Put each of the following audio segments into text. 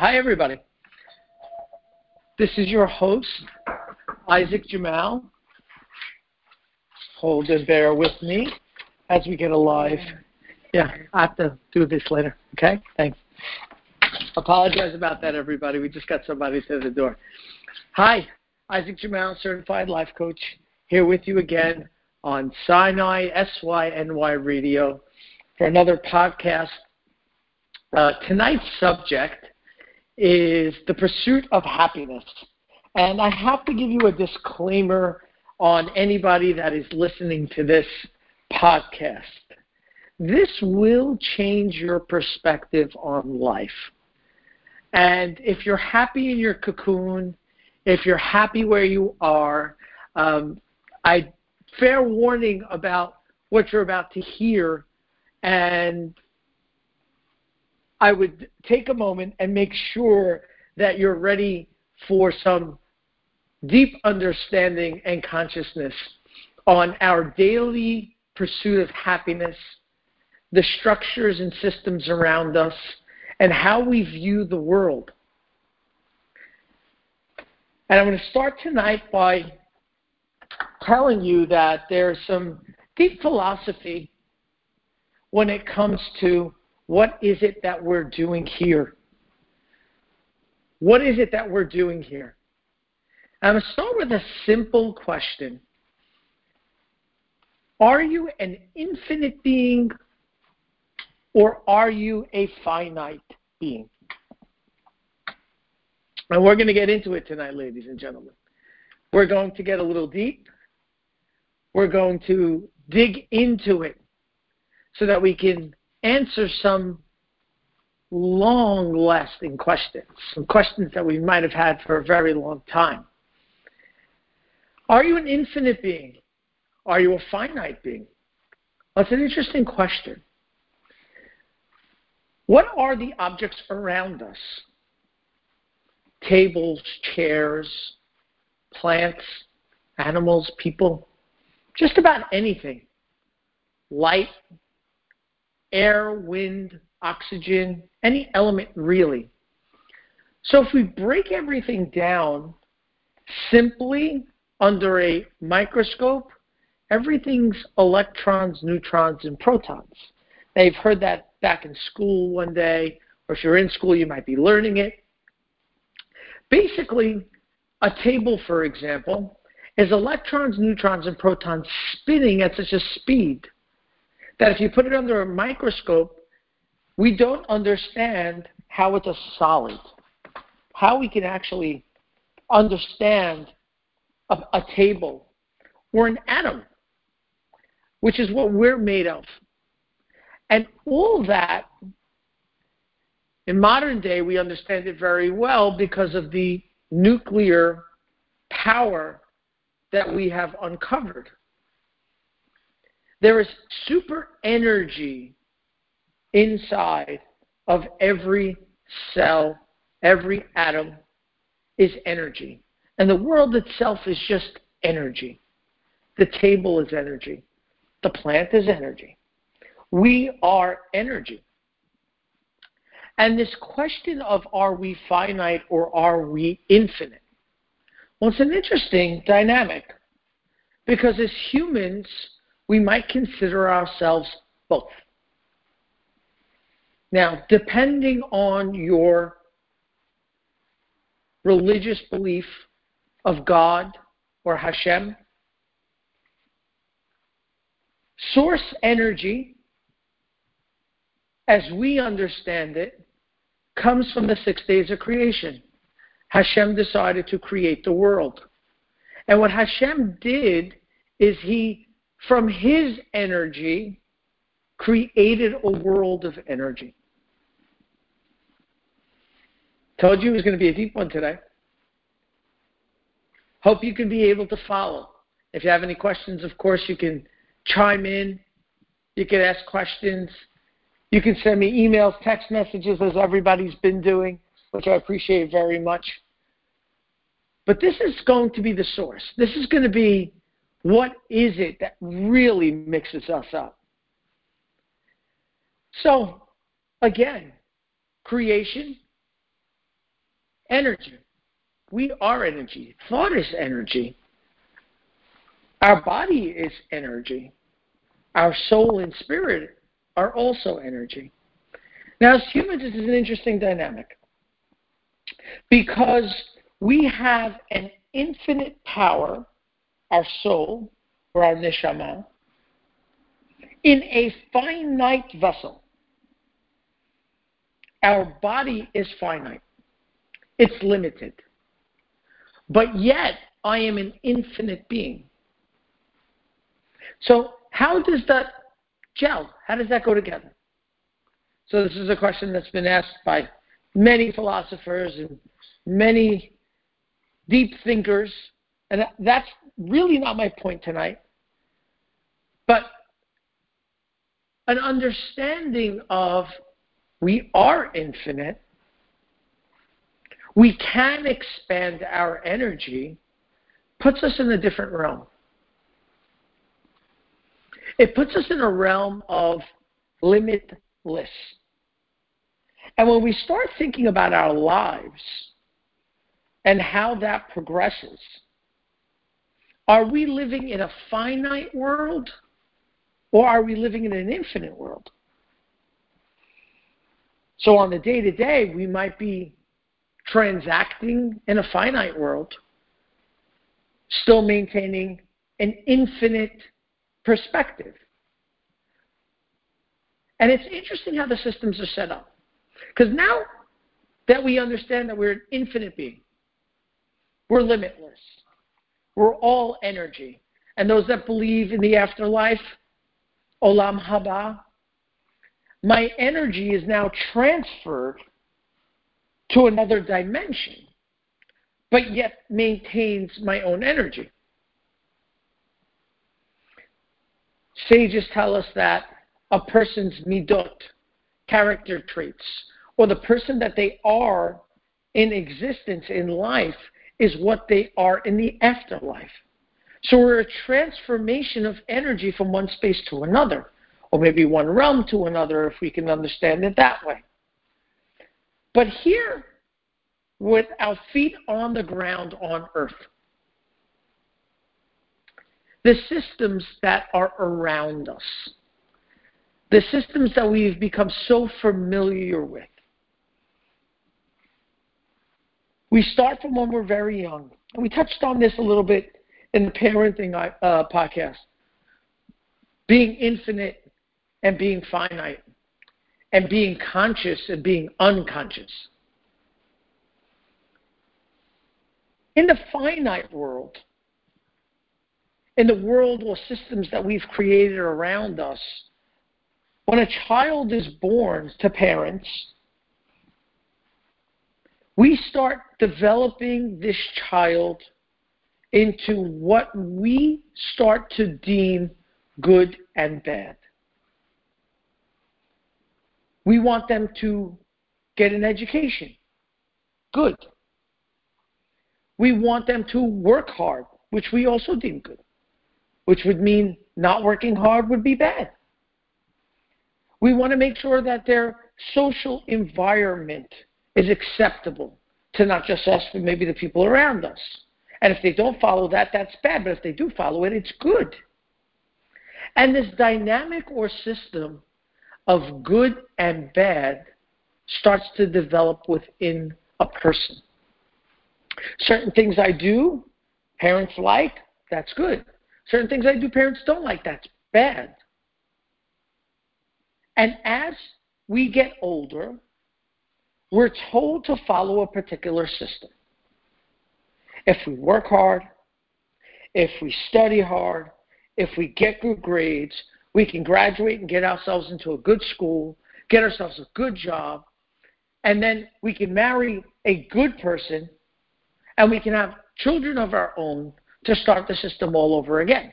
Hi, everybody. This is your host, Isaac Jamal. Hold and bear with me as we get alive. Yeah, I have to do this later. Okay? Thanks. Apologize about that, everybody. We just got somebody to the door. Hi, Isaac Jamal, certified life coach, here with you again on Sinai SYNY Radio for another podcast. Uh, tonight's subject is the pursuit of happiness. And I have to give you a disclaimer on anybody that is listening to this podcast. This will change your perspective on life. And if you're happy in your cocoon, if you're happy where you are, um, I fair warning about what you're about to hear, and I would take a moment and make sure that you're ready for some deep understanding and consciousness on our daily pursuit of happiness, the structures and systems around us, and how we view the world. And I'm going to start tonight by telling you that there's some deep philosophy when it comes to what is it that we're doing here? What is it that we're doing here? I'm going to start with a simple question Are you an infinite being or are you a finite being? And we're going to get into it tonight, ladies and gentlemen. We're going to get a little deep. We're going to dig into it so that we can answer some long lasting questions, some questions that we might have had for a very long time. Are you an infinite being? Are you a finite being? That's an interesting question. What are the objects around us? Tables, chairs, plants, animals, people, just about anything. Light, air, wind, oxygen, any element really. So if we break everything down simply under a microscope, everything's electrons, neutrons, and protons. Now you've heard that back in school one day, or if you're in school, you might be learning it. Basically, a table, for example, is electrons, neutrons, and protons spinning at such a speed that if you put it under a microscope, we don't understand how it's a solid, how we can actually understand a, a table or an atom, which is what we're made of. And all that, in modern day, we understand it very well because of the nuclear power that we have uncovered. There is super energy inside of every cell, every atom is energy. And the world itself is just energy. The table is energy. The plant is energy. We are energy. And this question of are we finite or are we infinite? Well, it's an interesting dynamic because as humans, we might consider ourselves both. Now, depending on your religious belief of God or Hashem, source energy, as we understand it, comes from the six days of creation. Hashem decided to create the world. And what Hashem did is he from his energy, created a world of energy. Told you it was going to be a deep one today. Hope you can be able to follow. If you have any questions, of course, you can chime in. You can ask questions. You can send me emails, text messages, as everybody's been doing, which I appreciate very much. But this is going to be the source. This is going to be what is it that really mixes us up? So, again, creation, energy. We are energy. Thought is energy. Our body is energy. Our soul and spirit are also energy. Now, as humans, this is an interesting dynamic because we have an infinite power, our soul, or our neshama, in a finite vessel. Our body is finite, it's limited. But yet, I am an infinite being. So, how does that gel? How does that go together? So, this is a question that's been asked by many philosophers and many deep thinkers. And that's really not my point tonight. But an understanding of we are infinite, we can expand our energy, puts us in a different realm. It puts us in a realm of limitless. And when we start thinking about our lives and how that progresses, are we living in a finite world or are we living in an infinite world? So on the day to day, we might be transacting in a finite world, still maintaining an infinite perspective. And it's interesting how the systems are set up. Because now that we understand that we're an infinite being, we're limitless, we're all energy. And those that believe in the afterlife, Olam Haba, my energy is now transferred to another dimension, but yet maintains my own energy. Sages tell us that a person's midot, character traits, or the person that they are in existence in life is what they are in the afterlife. So we're a transformation of energy from one space to another, or maybe one realm to another if we can understand it that way. But here, with our feet on the ground on earth, the systems that are around us, the systems that we've become so familiar with. We start from when we're very young. And we touched on this a little bit in the parenting uh, podcast. Being infinite and being finite, and being conscious and being unconscious. In the finite world, in the world or systems that we've created around us, when a child is born to parents, we start developing this child into what we start to deem good and bad. We want them to get an education. Good. We want them to work hard, which we also deem good, which would mean not working hard would be bad. We want to make sure that their social environment is acceptable to not just us, but maybe the people around us. And if they don't follow that, that's bad. But if they do follow it, it's good. And this dynamic or system of good and bad starts to develop within a person. Certain things I do, parents like, that's good. Certain things I do, parents don't like, that's bad. And as we get older, we're told to follow a particular system. If we work hard, if we study hard, if we get good grades, we can graduate and get ourselves into a good school, get ourselves a good job, and then we can marry a good person and we can have children of our own to start the system all over again.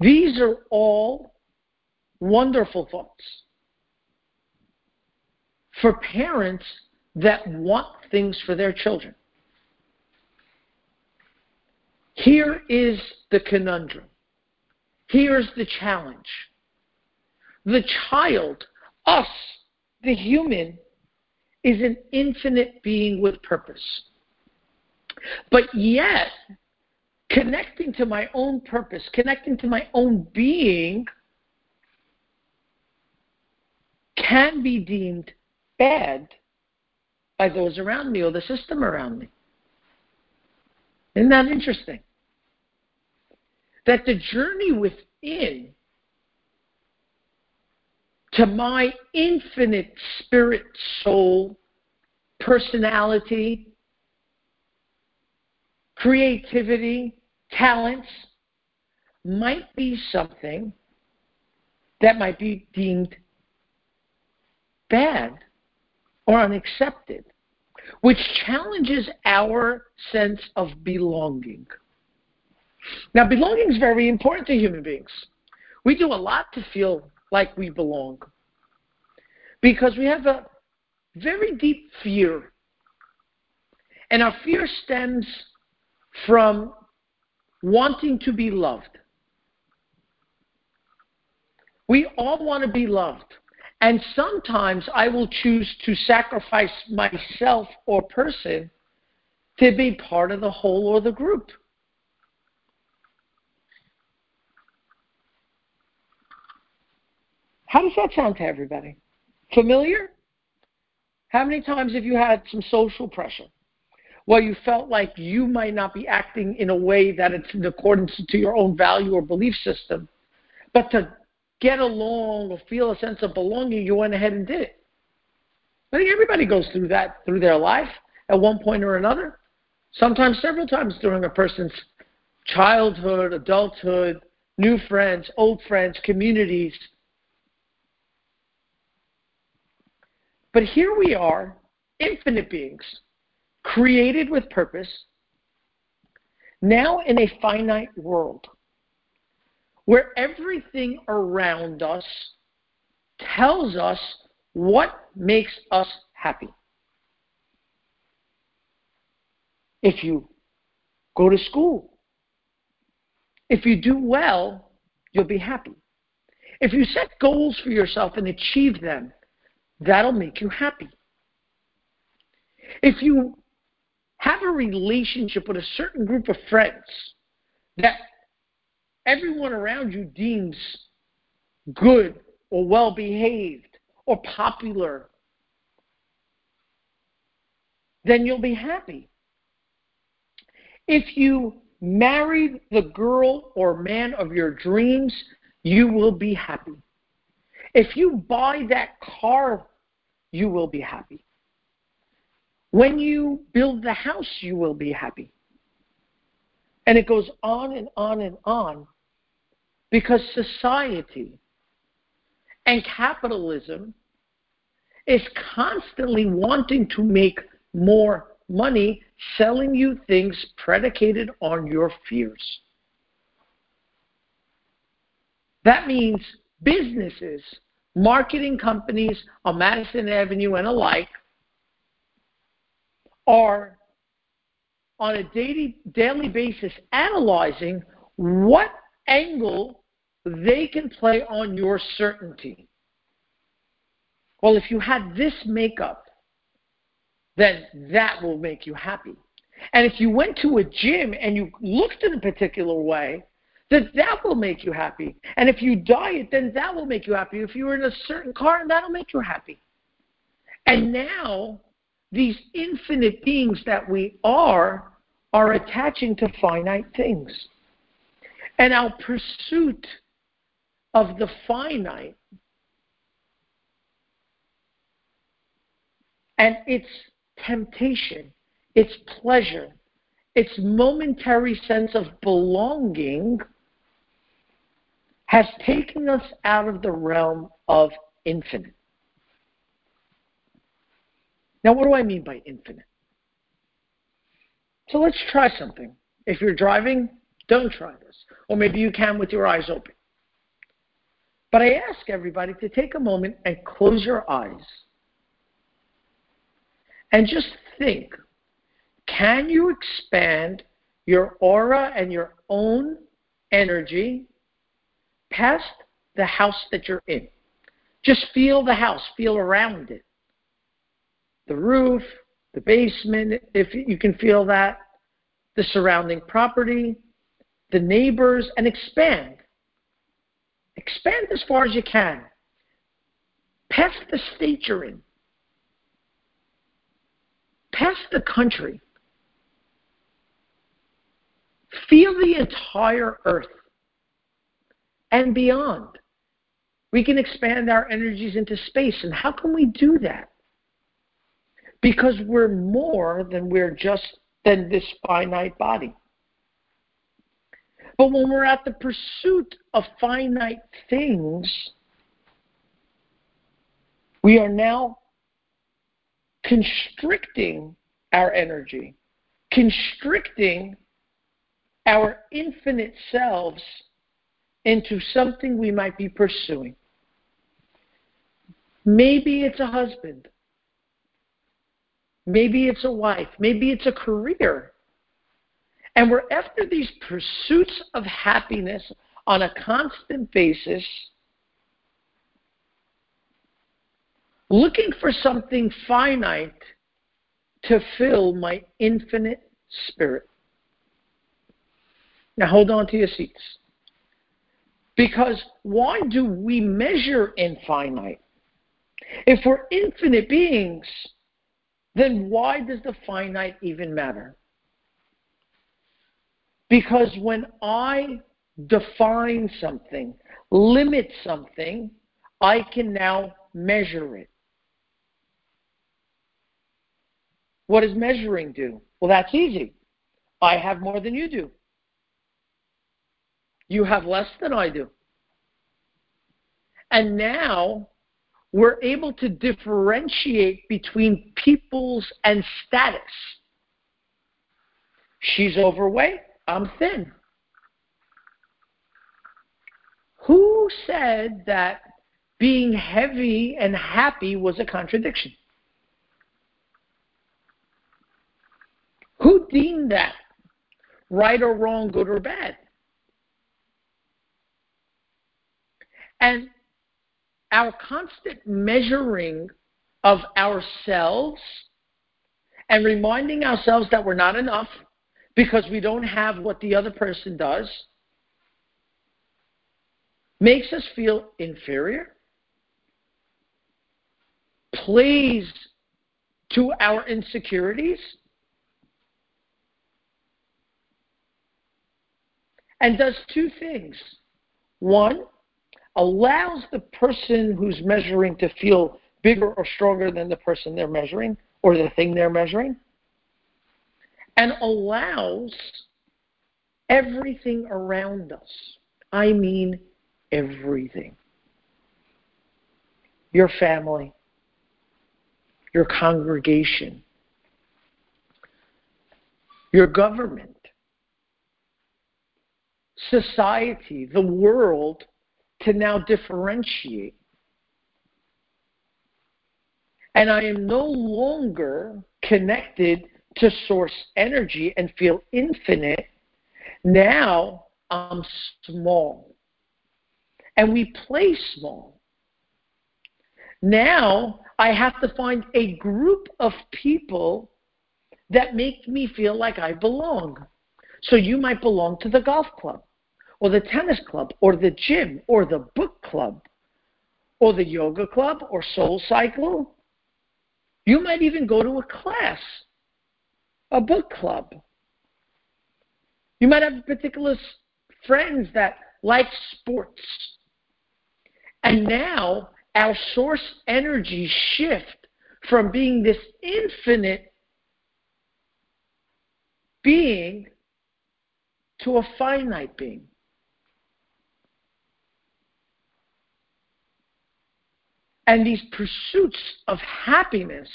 These are all wonderful thoughts for parents that want things for their children. Here is the conundrum. Here's the challenge. The child, us, the human, is an infinite being with purpose. But yet, connecting to my own purpose, connecting to my own being, can be deemed bad by those around me or the system around me. Isn't that interesting? That the journey within to my infinite spirit, soul, personality, creativity, talents might be something that might be deemed bad or unaccepted, which challenges our sense of belonging. Now, belonging is very important to human beings. We do a lot to feel like we belong because we have a very deep fear. And our fear stems from wanting to be loved. We all want to be loved. And sometimes I will choose to sacrifice myself or person to be part of the whole or the group. How does that sound to everybody? Familiar? How many times have you had some social pressure? Well, you felt like you might not be acting in a way that it's in accordance to your own value or belief system, but to get along or feel a sense of belonging, you went ahead and did it. I think everybody goes through that through their life at one point or another, sometimes several times during a person's childhood, adulthood, new friends, old friends, communities. But here we are, infinite beings, created with purpose, now in a finite world where everything around us tells us what makes us happy. If you go to school, if you do well, you'll be happy. If you set goals for yourself and achieve them, that'll make you happy. If you have a relationship with a certain group of friends that everyone around you deems good or well behaved or popular, then you'll be happy. If you marry the girl or man of your dreams, you will be happy. If you buy that car, you will be happy. When you build the house, you will be happy. And it goes on and on and on because society and capitalism is constantly wanting to make more money selling you things predicated on your fears. That means businesses, marketing companies on Madison Avenue and alike are on a daily, daily basis analyzing what angle they can play on your certainty. Well, if you had this makeup, then that will make you happy. And if you went to a gym and you looked in a particular way, then that will make you happy. And if you diet, then that will make you happy. If you were in a certain car, that'll make you happy. And now, these infinite beings that we are are attaching to finite things. And our pursuit of the finite and its temptation, its pleasure, its momentary sense of belonging has taken us out of the realm of infinite. Now, what do I mean by infinite? So let's try something. If you're driving, don't try this. Or maybe you can with your eyes open. But I ask everybody to take a moment and close your eyes and just think can you expand your aura and your own energy past the house that you're in? Just feel the house, feel around it. the roof, the basement, if you can feel that, the surrounding property, the neighbors, and expand. Expand as far as you can. Past the state you're in. Past the country. Feel the entire earth and beyond. We can expand our energies into space. And how can we do that? Because we're more than we're just than this finite body. But when we're at the pursuit of finite things, we are now constricting our energy, constricting our infinite selves into something we might be pursuing. Maybe it's a husband. Maybe it's a wife. Maybe it's a career. And we're after these pursuits of happiness on a constant basis, looking for something finite to fill my infinite spirit. Now hold on to your seats. Because why do we measure in finite? If we're infinite beings, then why does the finite even matter? Because when I define something, limit something, I can now measure it. What does measuring do? Well, that's easy. I have more than you do. You have less than I do. And now we're able to differentiate between peoples and status. She's overweight, I'm thin. Who said that being heavy and happy was a contradiction? Who deemed that right or wrong, good or bad? And our constant measuring of ourselves and reminding ourselves that we're not enough because we don't have what the other person does makes us feel inferior, plays to our insecurities, and does two things. One, allows the person who's measuring to feel bigger or stronger than the person they're measuring or the thing they're measuring, and allows everything around us. I mean, everything. Your family, your congregation, your government, society, the world to now differentiate. And I am no longer connected to source energy and feel infinite. Now I'm small. And we play small. Now I have to find a group of people that make me feel like I belong. So you might belong to the golf club or the tennis club or the gym or the book club or the yoga club or soul cycle. You might even go to a class, a book club. You might have particular friends that like sports. And now our source energy shift from being this infinite being to a finite being. and these pursuits of happiness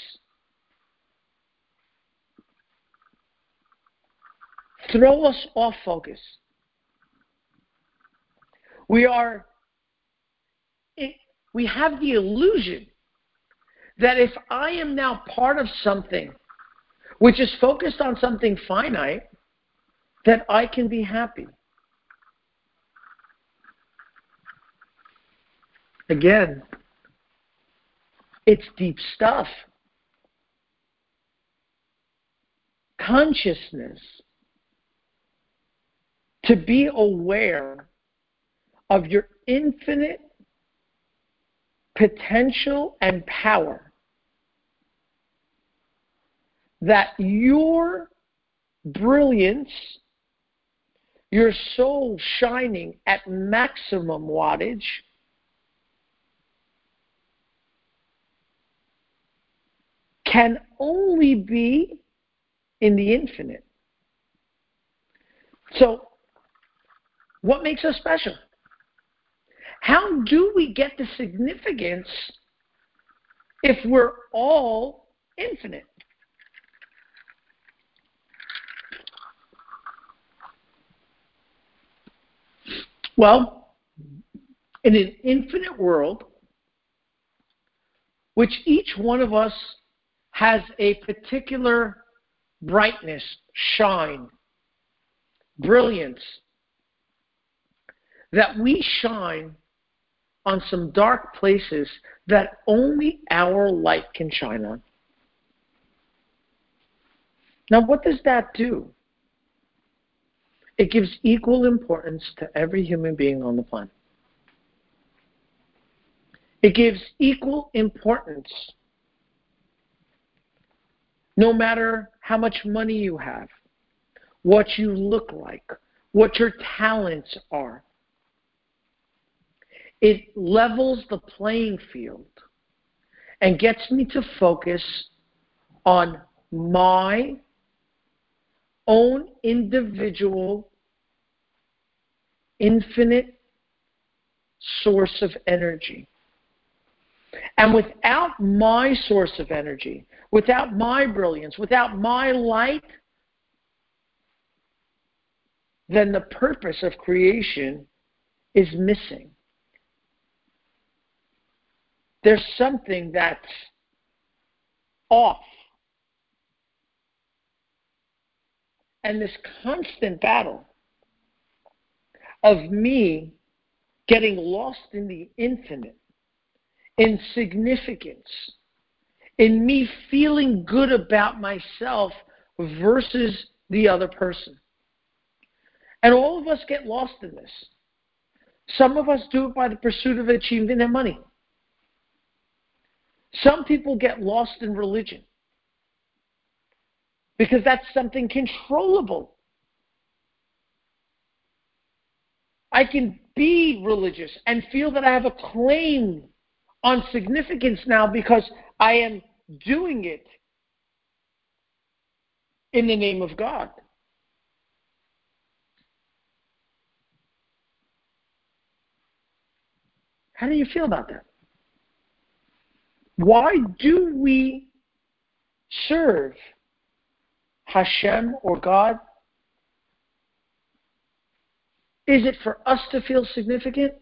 throw us off focus. We are we have the illusion that if I am now part of something which is focused on something finite, that I can be happy. Again, it's deep stuff. consciousness to be aware of your infinite potential and power that your brilliance, your soul shining at maximum wattage, can only be in the infinite. So, what makes us special? How do we get the significance if we're all infinite? Well, in an infinite world, which each one of us has a particular brightness, shine, brilliance, that we shine on some dark places that only our light can shine on. Now, what does that do? It gives equal importance to every human being on the planet. It gives equal importance no matter how much money you have, what you look like, what your talents are. It levels the playing field and gets me to focus on my own individual, infinite source of energy. And without my source of energy, without my brilliance, without my light, then the purpose of creation is missing. There's something that's off. And this constant battle of me getting lost in the infinite, in significance, in me feeling good about myself versus the other person. And all of us get lost in this. Some of us do it by the pursuit of achieving their money. Some people get lost in religion because that's something controllable. I can be religious and feel that I have a claim on significance now because I am doing it in the name of God. How do you feel about that? Why do we serve Hashem or God? Is it for us to feel significant?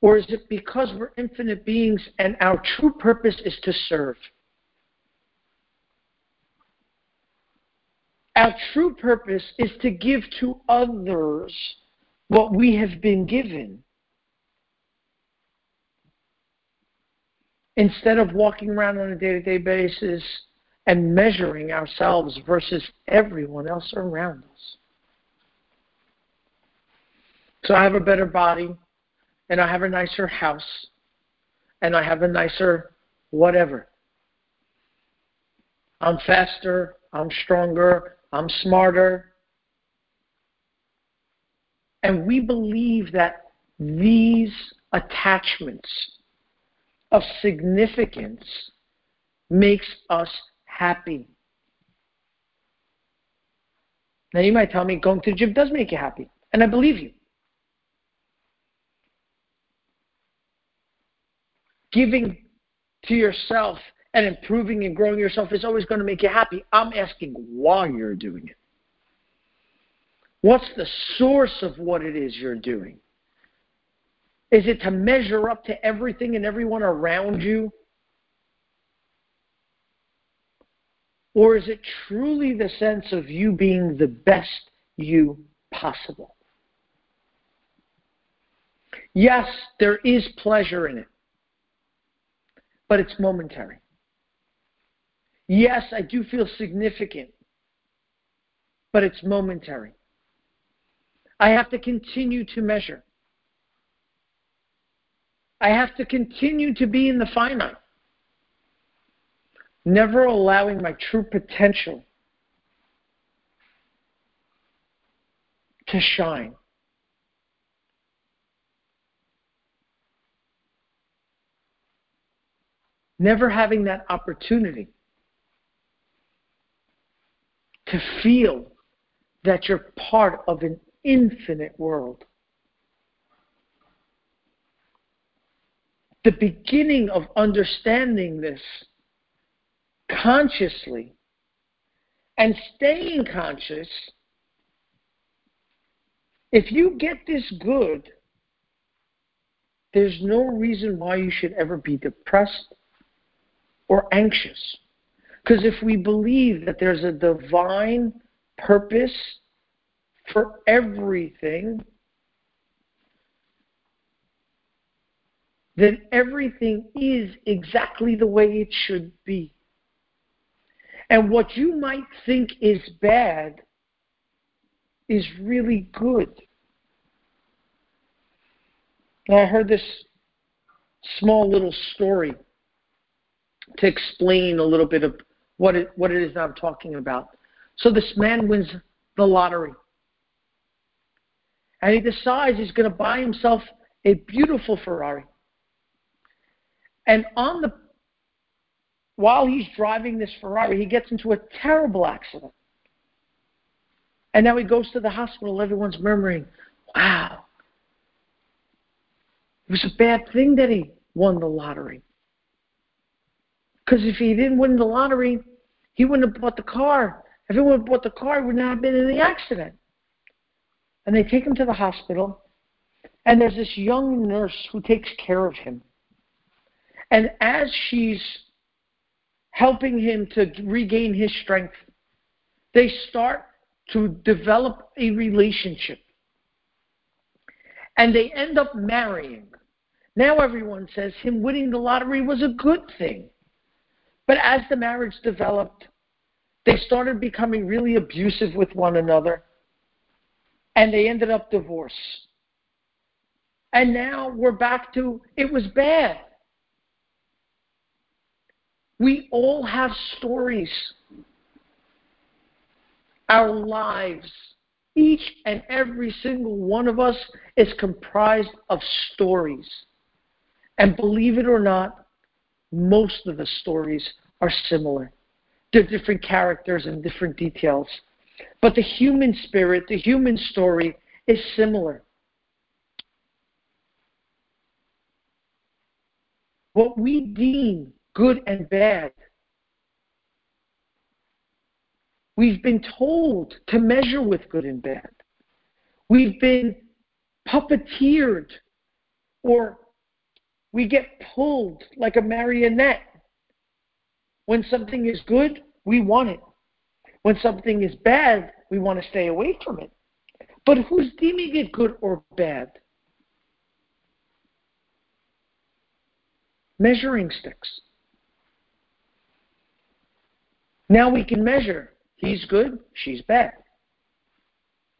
Or is it because we're infinite beings and our true purpose is to serve? Our true purpose is to give to others what we have been given. Instead of walking around on a day to day basis and measuring ourselves versus everyone else around us. So I have a better body, and I have a nicer house and I have a nicer whatever. I'm faster, I'm stronger, I'm smarter. And we believe that these attachments of significance makes us happy. Now you might tell me going to the gym does make you happy, and I believe you. giving to yourself and improving and growing yourself is always going to make you happy. I'm asking why you're doing it. What's the source of what it is you're doing? Is it to measure up to everything and everyone around you? Or is it truly the sense of you being the best you possible? Yes, there is pleasure in it but it's momentary. Yes, I do feel significant, but it's momentary. I have to continue to measure. I have to continue to be in the finite, never allowing my true potential to shine. Never having that opportunity to feel that you're part of an infinite world. The beginning of understanding this consciously and staying conscious, if you get this good, there's no reason why you should ever be depressed or anxious. Because if we believe that there's a divine purpose for everything, then everything is exactly the way it should be. And what you might think is bad is really good. Now I heard this small little story to explain a little bit of what it, what it is that I'm talking about. So this man wins the lottery. And he decides he's going to buy himself a beautiful Ferrari. And on the while he's driving this Ferrari, he gets into a terrible accident. And now he goes to the hospital. Everyone's murmuring, wow. It was a bad thing that he won the lottery. Because if he didn't win the lottery, he wouldn't have bought the car. If he would have bought the car, he would not have been in the accident. And they take him to the hospital, and there's this young nurse who takes care of him. And as she's helping him to regain his strength, they start to develop a relationship. And they end up marrying. Now everyone says him winning the lottery was a good thing. But as the marriage developed, they started becoming really abusive with one another. And they ended up divorced. And now we're back to it was bad. We all have stories. Our lives, each and every single one of us, is comprised of stories. And believe it or not, most of the stories are similar. They're different characters and different details. But the human spirit, the human story is similar. What we deem good and bad, we've been told to measure with good and bad. We've been puppeteered or we get pulled like a marionette when something is good, we want it. When something is bad, we want to stay away from it. But who's deeming it good or bad? Measuring sticks. Now we can measure. He's good, she's bad.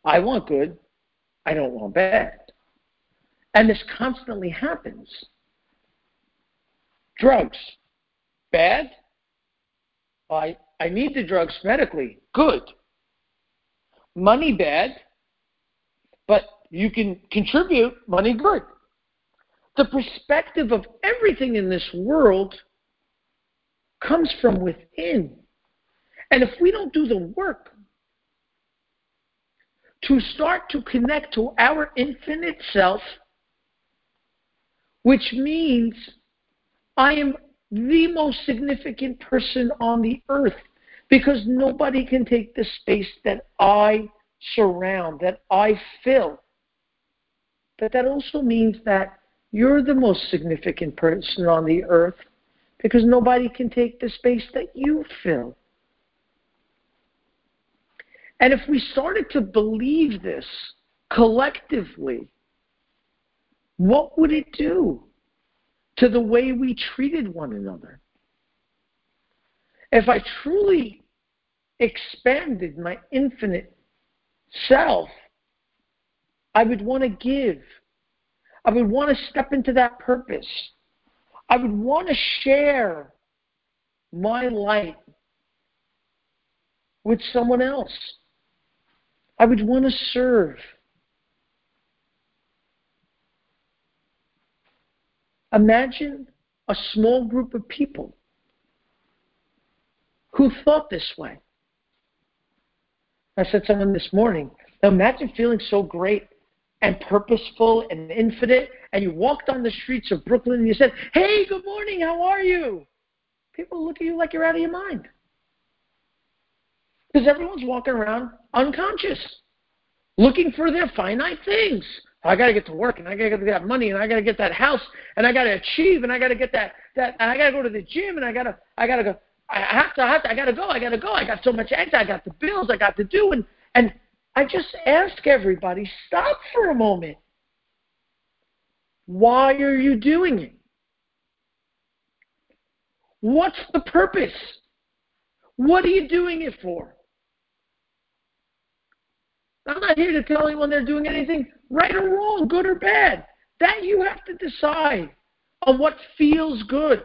I want good, I don't want bad. And this constantly happens. Drugs, bad, I, I need the drugs medically. Good. Money bad, but you can contribute. Money good. The perspective of everything in this world comes from within. And if we don't do the work to start to connect to our infinite self, which means I am the most significant person on the earth because nobody can take the space that I surround, that I fill. But that also means that you're the most significant person on the earth because nobody can take the space that you fill. And if we started to believe this collectively, what would it do? to the way we treated one another. If I truly expanded my infinite self, I would want to give. I would want to step into that purpose. I would want to share my light with someone else. I would want to serve. Imagine a small group of people who thought this way. I said to someone this morning, imagine feeling so great and purposeful and infinite, and you walked on the streets of Brooklyn and you said, Hey, good morning, how are you? People look at you like you're out of your mind. Because everyone's walking around unconscious, looking for their finite things. I got to get to work, and I got to get that money, and I got to get that house, and I got to achieve, and I got to get that that, and I got to go to the gym, and I got to I got to go. I have to, I have to, I got to go, I got to go. I got so much eggs, I got the bills, I got to do, and and I just ask everybody, stop for a moment. Why are you doing it? What's the purpose? What are you doing it for? I'm not here to tell anyone they're doing anything right or wrong, good or bad. That you have to decide on what feels good.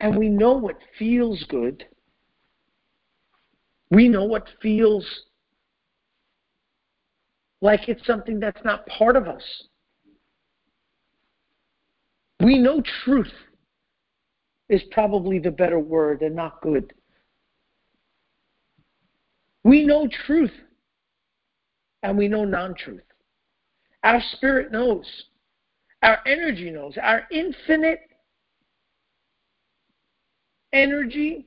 And we know what feels good. We know what feels like it's something that's not part of us. We know truth is probably the better word and not good. We know truth and we know non truth. Our spirit knows, our energy knows, our infinite energy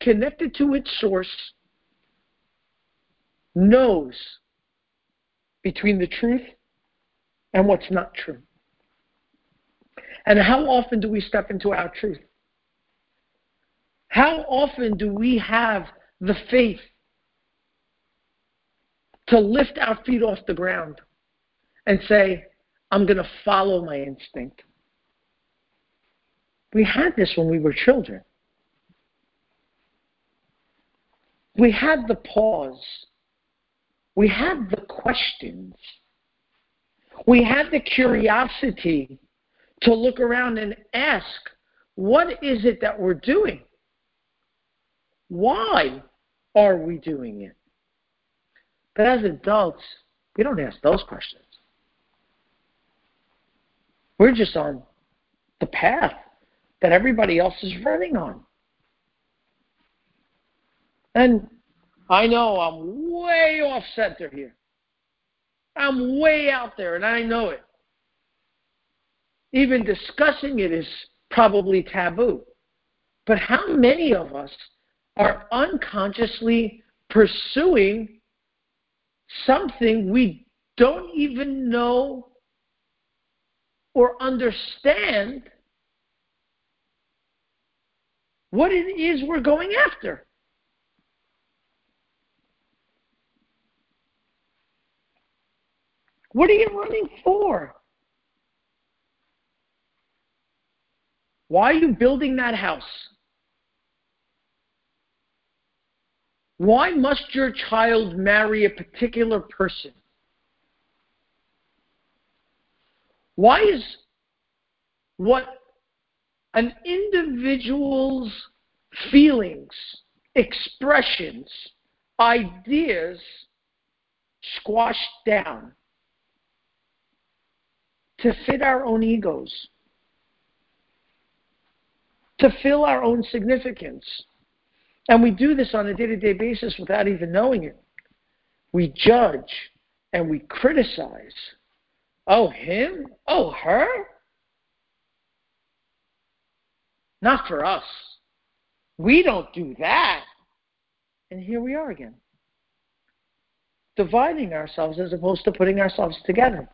connected to its source knows between the truth and what's not true. And how often do we step into our truth? How often do we have the faith to lift our feet off the ground and say, I'm going to follow my instinct? We had this when we were children. We had the pause. We had the questions. We had the curiosity to look around and ask, what is it that we're doing? Why are we doing it? But as adults, we don't ask those questions. We're just on the path that everybody else is running on. And I know I'm way off center here. I'm way out there, and I know it. Even discussing it is probably taboo. But how many of us are unconsciously pursuing something we don't even know or understand what it is we're going after. What are you running for? Why are you building that house? Why must your child marry a particular person? Why is what an individual's feelings, expressions, ideas squashed down to fit our own egos, to fill our own significance? And we do this on a day to day basis without even knowing it. We judge and we criticize. Oh, him? Oh, her? Not for us. We don't do that. And here we are again. Dividing ourselves as opposed to putting ourselves together.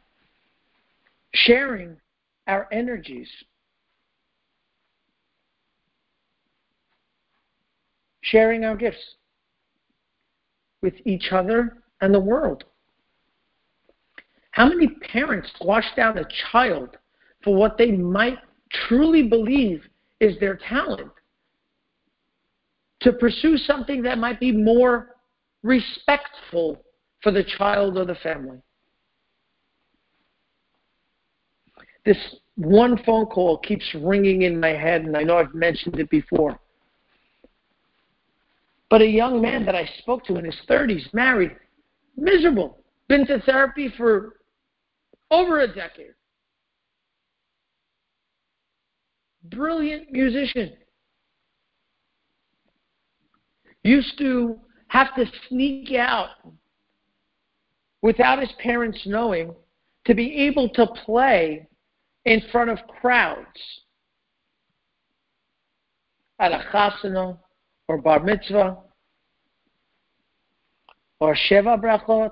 Sharing our energies sharing our gifts with each other and the world. How many parents squash down a child for what they might truly believe is their talent to pursue something that might be more respectful for the child or the family. This one phone call keeps ringing in my head, and I know I've mentioned it before. But a young man that I spoke to in his 30s, married, miserable, been to therapy for over a decade. Brilliant musician. Used to have to sneak out without his parents knowing to be able to play in front of crowds at a chasana or bar mitzvah or sheva brachot.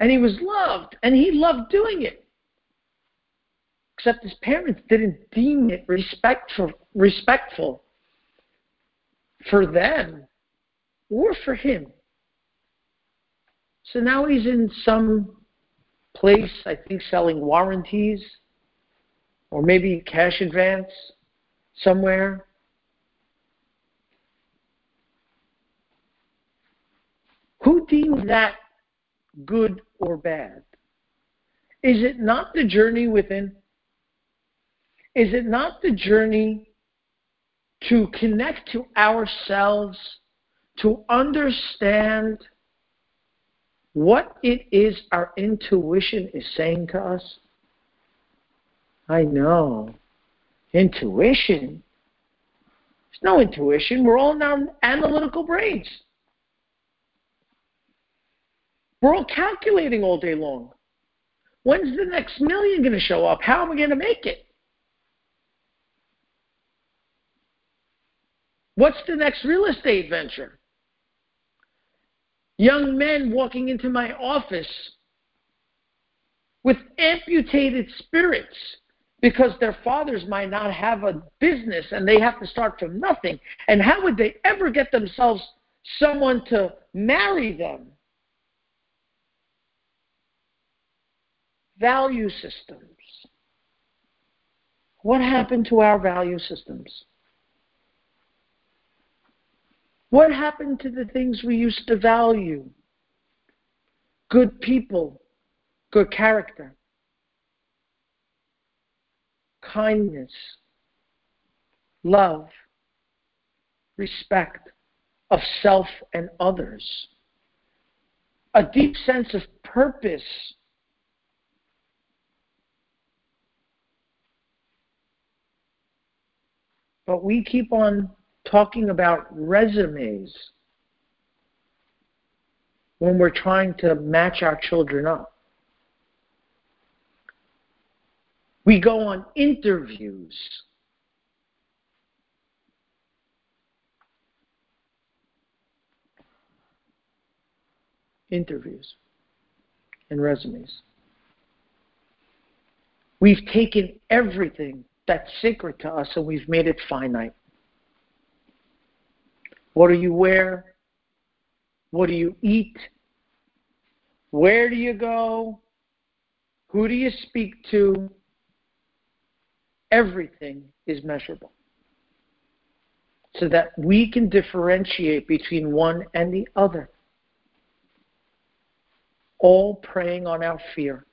And he was loved, and he loved doing it. Except his parents didn't deem it respectful, respectful for them or for him. So now he's in some place, I think, selling warranties or maybe cash advance somewhere. Who deems that good or bad? Is it not the journey within? Is it not the journey to connect to ourselves, to understand what it is our intuition is saying to us? I know. Intuition? There's no intuition. We're all now analytical brains. We're all calculating all day long. When's the next million going to show up? How am I going to make it? What's the next real estate venture? Young men walking into my office with amputated spirits because their fathers might not have a business and they have to start from nothing. And how would they ever get themselves someone to marry them? Value systems. What happened to our value systems? What happened to the things we used to value? Good people, good character, kindness, love, respect of self and others, a deep sense of purpose. But we keep on talking about resumes when we're trying to match our children up. We go on interviews. Interviews and resumes. We've taken everything that's sacred to us and we've made it finite. What do you wear? What do you eat? Where do you go? Who do you speak to? Everything is measurable. So that we can differentiate between one and the other. All preying on our fear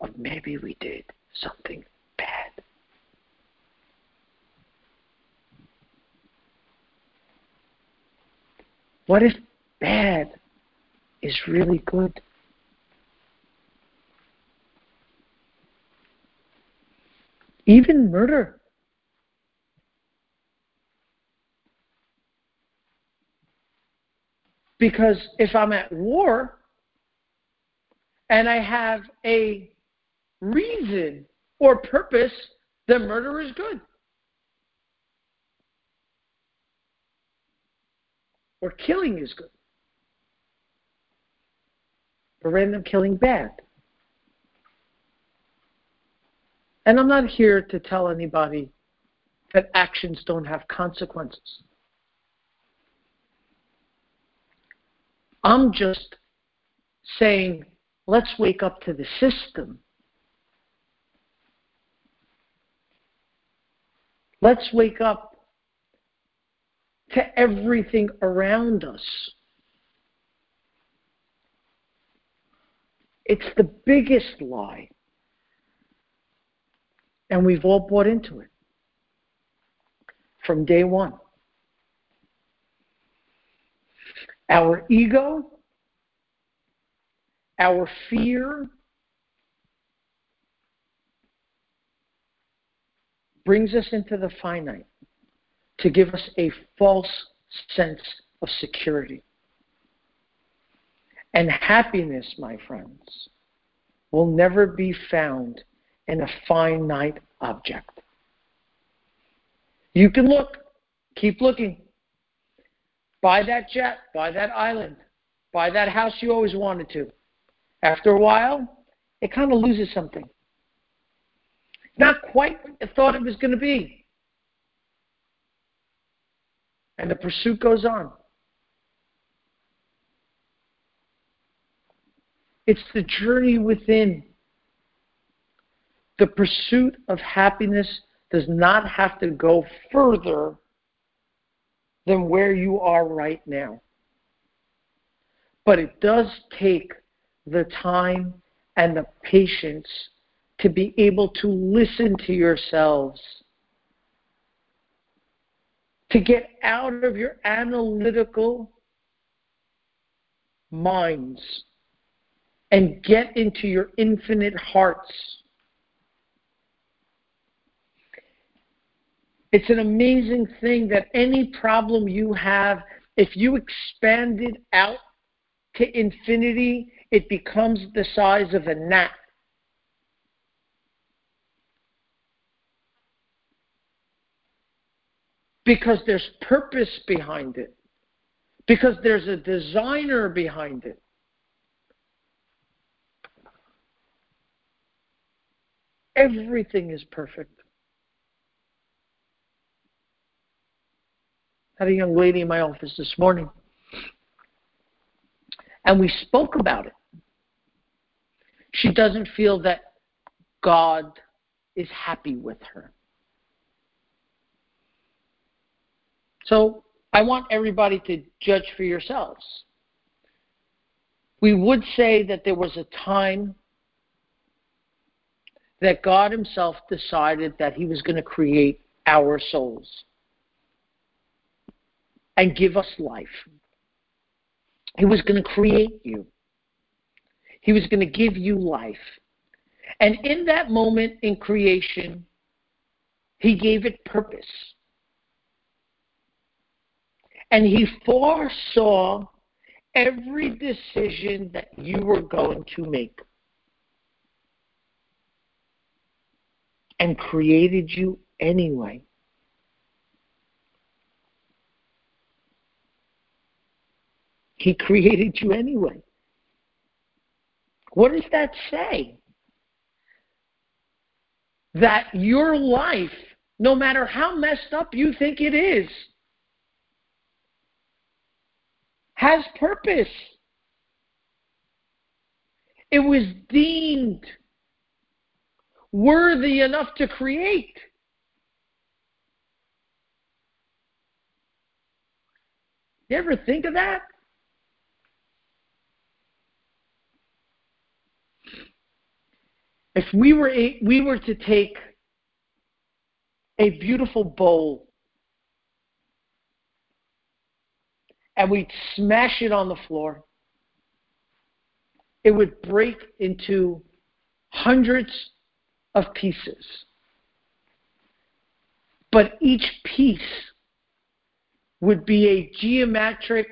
of maybe we did something What if bad is really good? Even murder. Because if I'm at war and I have a reason or purpose, the murder is good. Or killing is good. Or random killing bad. And I'm not here to tell anybody that actions don't have consequences. I'm just saying, let's wake up to the system. Let's wake up to everything around us. It's the biggest lie. And we've all bought into it from day one. Our ego, our fear, brings us into the finite to give us a false sense of security. And happiness, my friends, will never be found in a finite object. You can look, keep looking. Buy that jet, buy that island, buy that house you always wanted to. After a while, it kind of loses something. Not quite what you thought it was going to be. And the pursuit goes on. It's the journey within. The pursuit of happiness does not have to go further than where you are right now. But it does take the time and the patience to be able to listen to yourselves, to get out of your analytical minds and get into your infinite hearts. It's an amazing thing that any problem you have, if you expand it out to infinity, it becomes the size of a gnat. Because there's purpose behind it. Because there's a designer behind it. Everything is perfect. I had a young lady in my office this morning, and we spoke about it. She doesn't feel that God is happy with her. So I want everybody to judge for yourselves. We would say that there was a time that God Himself decided that He was going to create our souls and give us life. He was going to create you, He was going to give you life. And in that moment in creation, He gave it purpose. And He foresaw every decision that you were going to make. And created you anyway. He created you anyway. What does that say? That your life, no matter how messed up you think it is, has purpose. It was deemed worthy enough to create. You ever think of that? If we were a, we were to take a beautiful bowl and we'd smash it on the floor, it would break into hundreds of pieces. But each piece would be a geometric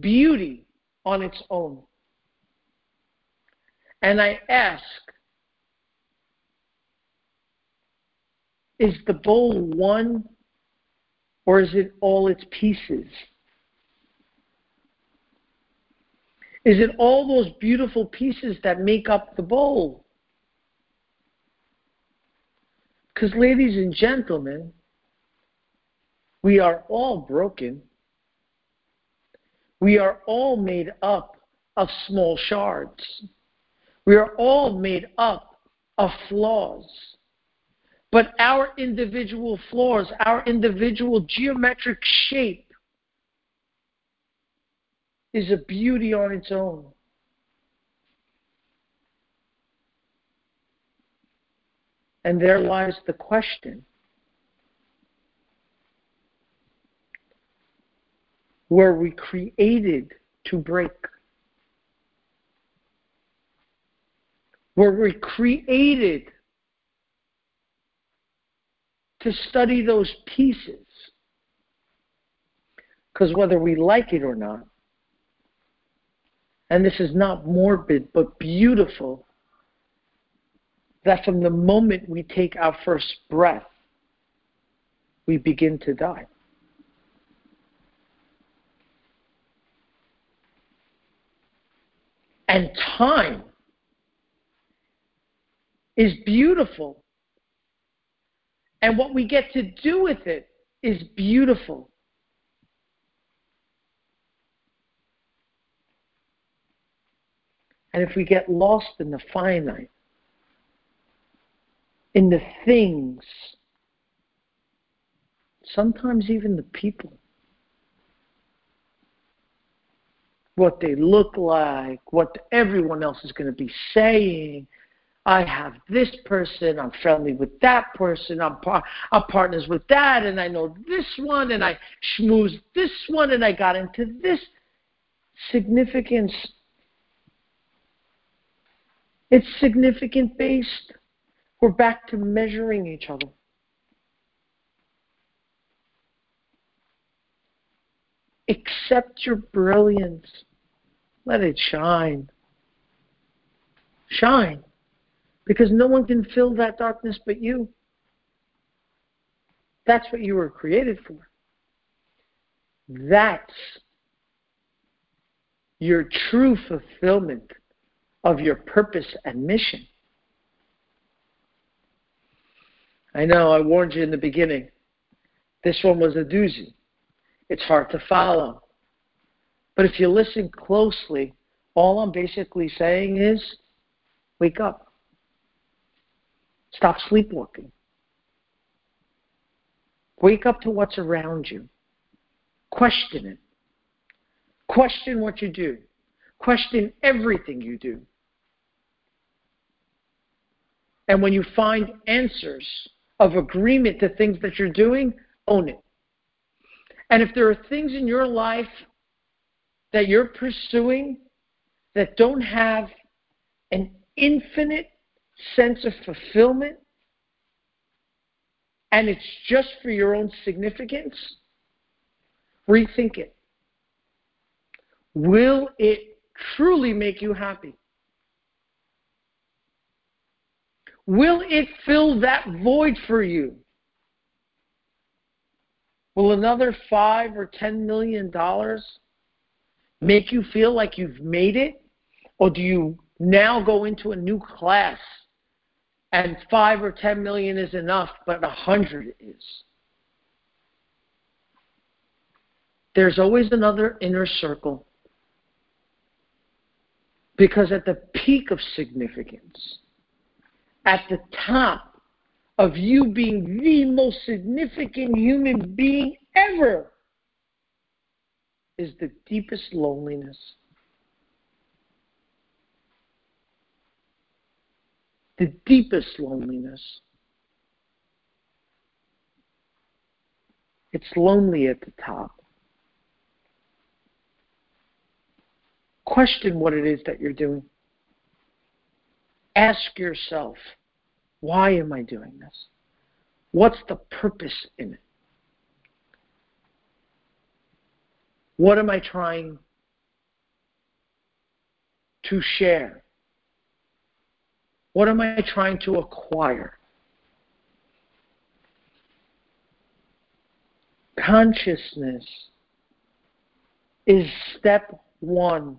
beauty on its own. And I ask, is the bowl one or is it all its pieces? Is it all those beautiful pieces that make up the bowl? Because, ladies and gentlemen, we are all broken. We are all made up of small shards. We are all made up of flaws. But our individual flaws, our individual geometric shape, is a beauty on its own. And there lies the question were we created to break? Were we created to study those pieces? Because whether we like it or not, and this is not morbid but beautiful, that from the moment we take our first breath, we begin to die. And time is beautiful. And what we get to do with it is beautiful. And if we get lost in the finite, in the things, sometimes even the people, what they look like, what everyone else is going to be saying. I have this person, I'm friendly with that person, I'm, par- I'm partners with that, and I know this one, and I schmoozed this one, and I got into this significance. It's significant based. We're back to measuring each other. Accept your brilliance. Let it shine. Shine. Because no one can fill that darkness but you. That's what you were created for. That's your true fulfillment of your purpose and mission. I know I warned you in the beginning. This one was a doozy. It's hard to follow. But if you listen closely, all I'm basically saying is wake up. Stop sleepwalking. Wake up to what's around you. Question it. Question what you do. Question everything you do. And when you find answers of agreement to things that you're doing, own it. And if there are things in your life that you're pursuing that don't have an infinite sense of fulfillment, and it's just for your own significance, rethink it. Will it truly make you happy? Will it fill that void for you? Will another five or ten million dollars make you feel like you've made it? Or do you now go into a new class and five or ten million is enough, but a hundred is? There's always another inner circle. Because at the peak of significance, at the top of you being the most significant human being ever is the deepest loneliness. The deepest loneliness. It's lonely at the top. Question what it is that you're doing. Ask yourself, why am I doing this? What's the purpose in it? What am I trying to share? What am I trying to acquire? Consciousness is step one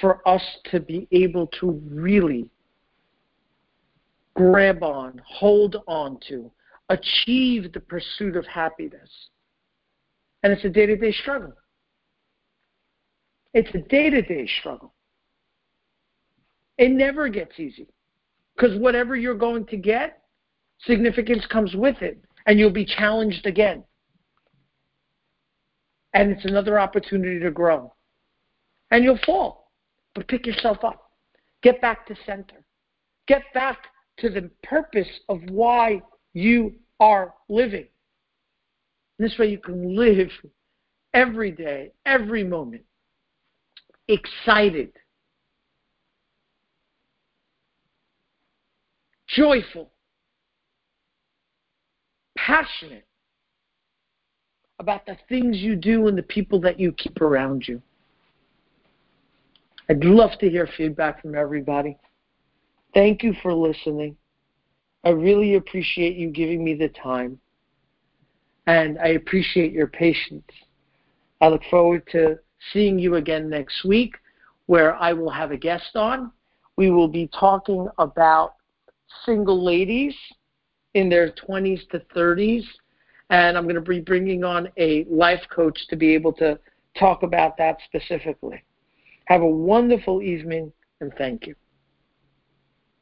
for us to be able to really grab on, hold on to, achieve the pursuit of happiness. And it's a day to day struggle. It's a day to day struggle. It never gets easy. Because whatever you're going to get significance comes with it, and you'll be challenged again. And it's another opportunity to grow. And you'll fall, but pick yourself up. Get back to center. Get back to the purpose of why you are living. This way you can live every day, every moment, excited, joyful, passionate about the things you do and the people that you keep around you. I'd love to hear feedback from everybody. Thank you for listening. I really appreciate you giving me the time. And I appreciate your patience. I look forward to seeing you again next week where I will have a guest on. We will be talking about single ladies in their 20s to 30s. And I'm going to be bringing on a life coach to be able to talk about that specifically. Have a wonderful evening and thank you.